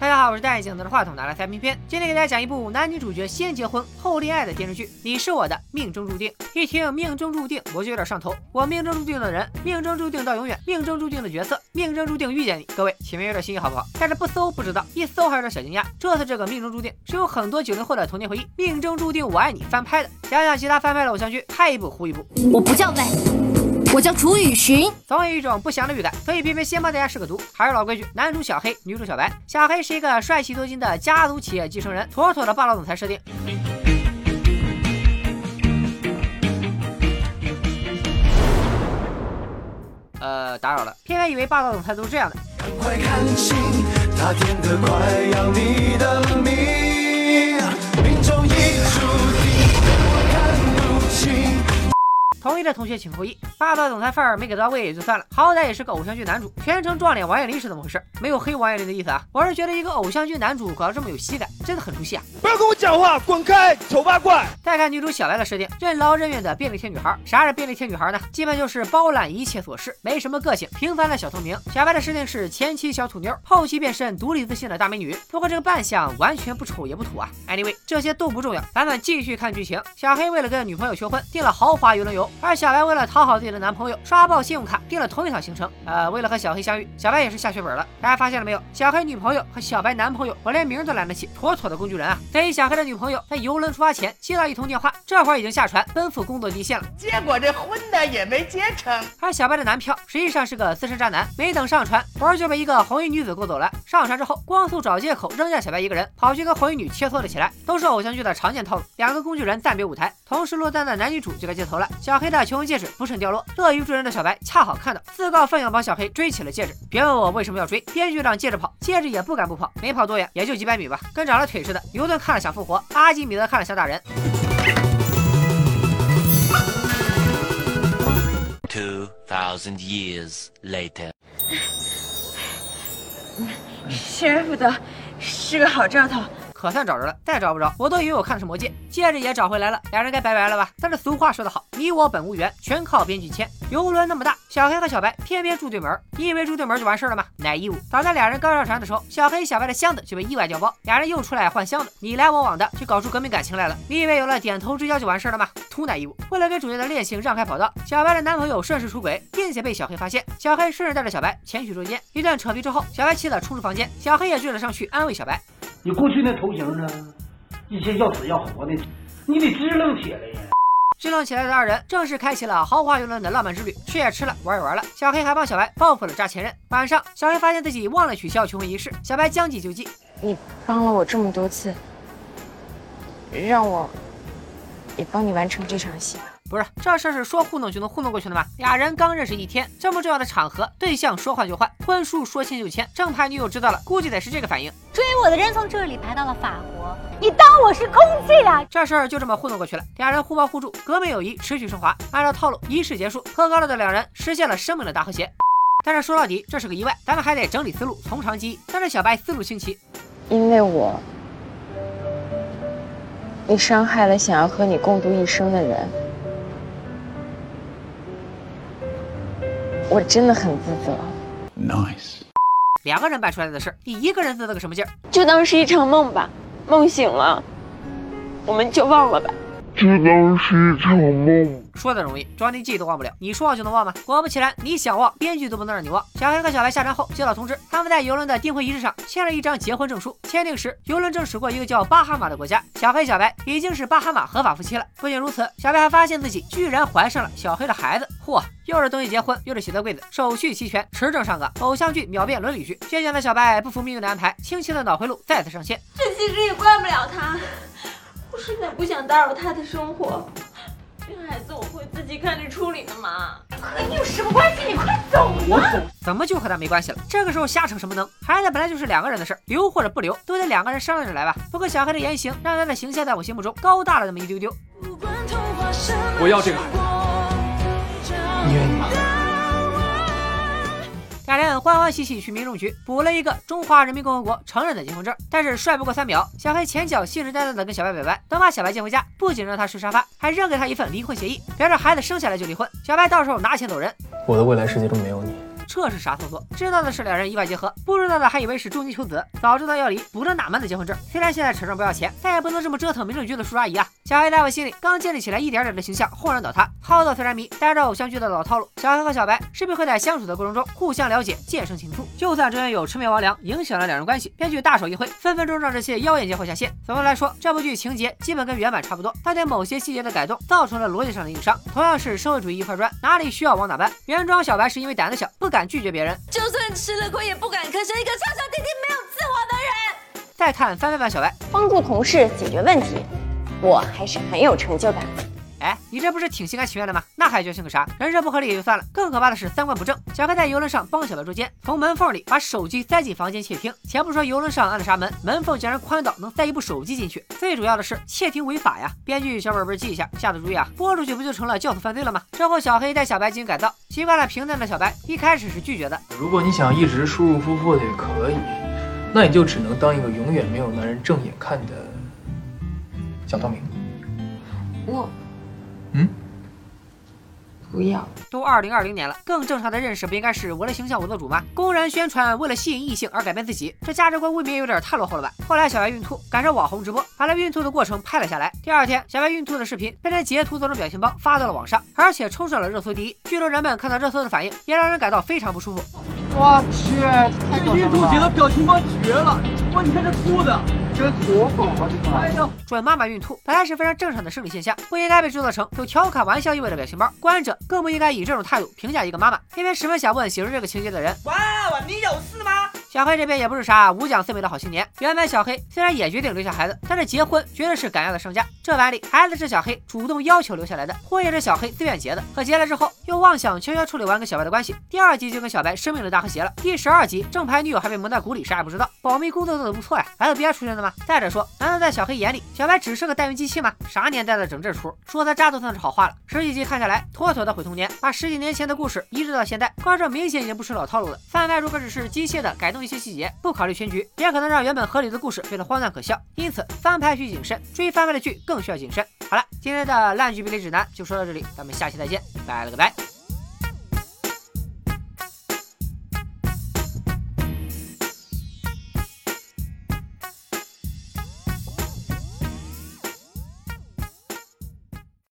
大家好，我是戴眼镜拿着话筒拿来拍片片，今天给大家讲一部男女主角先结婚后恋爱的电视剧《你是我的命中注定》。一听命中注定，我就有点上头。我命中注定的人，命中注定到永远，命中注定的角色，命中注定遇见你。各位前面有点新意好不好？但是不搜不知道，一搜还有点小惊讶。这次这个命中注定是有很多九零后的童年回忆，《命中注定我爱你》翻拍的。想想其他翻拍的偶像剧，拍一部糊一部。我不叫魏。我叫楚雨荨，总有一种不祥的预感，所以偏偏先帮大家试个毒。还是老规矩，男主小黑，女主小白。小黑是一个帅气多金的家族企业继承人，妥妥的霸道总裁设定。呃，打扰了，偏偏以为霸道总裁都是这样的。赶快看清，他的快要你的命同意的同学请扣一。霸道总裁范儿没给到位也就算了，好歹也是个偶像剧男主，全程撞脸王彦霖是怎么回事？没有黑王彦霖的意思啊，我是觉得一个偶像剧男主搞得这么有喜感，真的很出戏啊！不要跟我讲话，滚开，丑八怪！再看女主小白的设定，任劳任怨的便利贴女孩。啥是便利贴女孩呢？基本就是包揽一切琐事，没什么个性，平凡的小透明。小白的设定是前期小土妞，后期变身独立自信的大美女。不过这个扮相完全不丑也不土啊。Anyway，这些都不重要，咱们继续看剧情。小黑为了跟女朋友求婚，订了豪华游轮游。而小白为了讨好自己的男朋友，刷爆信用卡订了同一趟行程。呃，为了和小黑相遇，小白也是下血本了。大家发现了没有？小黑女朋友和小白男朋友，我连名都懒得起，妥妥的工具人啊！所以小黑的女朋友在游轮出发前接到一通电话，这会儿已经下船奔赴工作地线了。结果这婚呢也没结成。而小白的男票实际上是个资深渣男，没等上船，活儿就被一个红衣女子勾走了。上船之后，光速找借口扔下小白一个人，跑去跟红衣女切磋了起来，都是偶像剧的常见套路。两个工具人暂别舞台，同时落单的男女主就该接头了。小黑的求婚戒指。不慎掉落，乐于助人的小白恰好看到，自告奋勇帮小黑追起了戒指。别问我为什么要追，编剧让戒指跑，戒指也不敢不跑，没跑多远，也就几百米吧，跟长了腿似的。牛顿看了想复活，阿基米德看了想打人。Two thousand years later，失而复得是个好兆头。可算找着了，再找不着，我都以为我看的是魔戒。戒指也找回来了，俩人该拜拜了吧？但是俗话说得好，你我本无缘，全靠编剧签。游轮那么大，小黑和小白偏偏住对门，你以为住对门就完事了吗？奶义务。早在俩人刚上船的时候，小黑小白的箱子就被意外掉包，俩人又出来换箱子，你来我往的，就搞出革命感情来了。你以为有了点头之交就完事了吗？图奶义务。为了给主角的恋情让开跑道，小白的男朋友顺势出轨，并且被小黑发现，小黑顺势带着小白前去捉奸。一段扯皮之后，小白气得冲出房间，小黑也追了上去安慰小白：“你过去那头型呢？”一些要死要活的，你得支棱起来呀！支棱起来的二人正式开启了豪华游轮的浪漫之旅，吃也吃了，玩也玩了。小黑还帮小白报复了渣前任。晚上，小黑发现自己忘了取消求婚仪式，小白将计就计：“你帮了我这么多次，让我也帮你完成这场戏。”不是这事是说糊弄就能糊弄过去的吗？俩人刚认识一天，这么重要的场合，对象说换就换，婚书说签就签，正牌女友知道了，估计得是这个反应。追我的人从这里排到了法国，你当我是空气啊？这事儿就这么糊弄过去了，俩人互帮互助，革命友谊持续升华。按照套路，仪式结束，喝高了的两人实现了生命的大和谐。但是说到底，这是个意外，咱们还得整理思路，从长计议。但是小白思路清奇，因为我，你伤害了想要和你共度一生的人。我真的很自责。Nice，两个人办出来的事，你一个人自责个什么劲儿？就当是一场梦吧，梦醒了，我们就忘了吧。就当是一场梦。说的容易，装你记都忘不了。你说忘就能忘吗？果不其然，你想忘，编剧都不能让你忘。小黑和小白下船后接到通知，他们在游轮的订婚仪式上签了一张结婚证书。签订时，游轮正驶过一个叫巴哈马的国家。小黑、小白已经是巴哈马合法夫妻了。不仅如此，小白还发现自己居然怀上了小黑的孩子。嚯，又是登记结婚，又是喜得贵子，手续齐全，持证上岗。偶像剧秒变伦理剧。倔强的小白不服命运的安排，轻轻的脑回路再次上线。这其实也怪不了他，我实在不想打扰他的生活。这孩子我会自己看着处理的嘛，和你有什么关系？你快走！我走，怎么就和他没关系了？这个时候瞎逞什么能？孩子本来就是两个人的事儿，留或者不留，都得两个人商量着来吧。不过小黑的言行，让他的形象在我心目中高大了那么一丢丢。我要这个孩子，你愿意吗？俩人欢欢喜喜去民政局补了一个中华人民共和国承认的结婚证，但是帅不过三秒，小黑前脚信誓旦旦的跟小白表白，等把小白接回家，不仅让他睡沙发，还扔给他一份离婚协议，表示孩子生下来就离婚，小白到时候拿钱走人。我的未来世界中没有你。这是啥操作？知道的是两人意外结合，不知道的还以为是重金求子。早知道要离，补了哪门子结婚证？虽然现在扯证不要钱，但也不能这么折腾民政局的叔叔阿姨啊！小黑在我心里刚建立起来一点点的形象，轰然倒塌。好斗虽然迷，带着偶像剧的老套路，小黑和小白势必会在相处的过程中互相了解，渐生情愫。就算中间有魑魅魍魉影响了两人关系，编剧大手一挥，分分钟让这些妖艳贱货下线。总的来说，这部剧情节基本跟原版差不多，但对某些细节的改动造成了逻辑上的硬伤。同样是社会主义一块砖，哪里需要往哪搬？原装小白是因为胆子小，不敢拒绝别人，就算吃了亏也不敢吭声，一个彻彻底底没有自我的人。再看翻翻版小白，帮助同事解决问题，我还是很有成就感的。哎，你这不是挺心甘情愿的吗？那还决心个啥？人设不合理也就算了，更可怕的是三观不正。小黑在游轮上帮小白捉奸，从门缝里把手机塞进房间窃听。且不说游轮上按了啥门，门缝竟然宽到能塞一部手机进去。最主要的是窃听违法呀！编剧小本本记一下，下次注意啊！播出去不就成了教唆犯罪了吗？之后小黑带小白进行改造，习惯了平淡的小白一开始是拒绝的。如果你想一直舒舒服服的也可以，那你就只能当一个永远没有男人正眼看的小透明。我，嗯。不要，都二零二零年了，更正常的认识不应该是我的形象我做主吗？公然宣传为了吸引异性而改变自己，这价值观未免有点太落后了吧？后来小白孕吐，赶上网红直播，把他孕吐的过程拍了下来。第二天，小白孕吐的视频被人截图做成表情包发到了网上，而且冲上了热搜第一。剧中人们看到热搜的反应，也让人感到非常不舒服。我去，这孕吐姐的表情包绝了！哇，你看这吐的。这多好啊！哎呦，准妈妈孕吐本来是非常正常的生理现象，不应该被制作成有调侃玩笑意味的表情包。观者更不应该以这种态度评价一个妈妈。偏偏十分想问写出这个情节的人：哇，你有事吗？小黑这边也不是啥五讲四美的好青年。原本小黑虽然也决定留下孩子，但是结婚绝对是赶鸭子上架。这碗里孩子是小黑主动要求留下来的，婚也是小黑自愿结的。可结了之后又妄想悄悄处理完跟小白的关系，第二集就跟小白生命的大和谐了。第十二集正牌女友还被蒙在鼓里，啥也不知道，保密工作做的不错呀，还有别出现的吗？再者说，难道在小黑眼里，小白只是个代孕机器吗？啥年代的整这出？说他渣都算是好话了。十几集看下来，妥妥的毁童年，把十几年前的故事移植到现在，观众明显已经不是老套路了。贩卖如果只是机械的改动一些细节，不考虑全局，也可能让原本合理的故事变得荒诞可笑。因此，翻拍需谨慎，追翻拍的剧更需要谨慎。好了，今天的烂剧比例指南就说到这里，咱们下期再见，拜了个拜。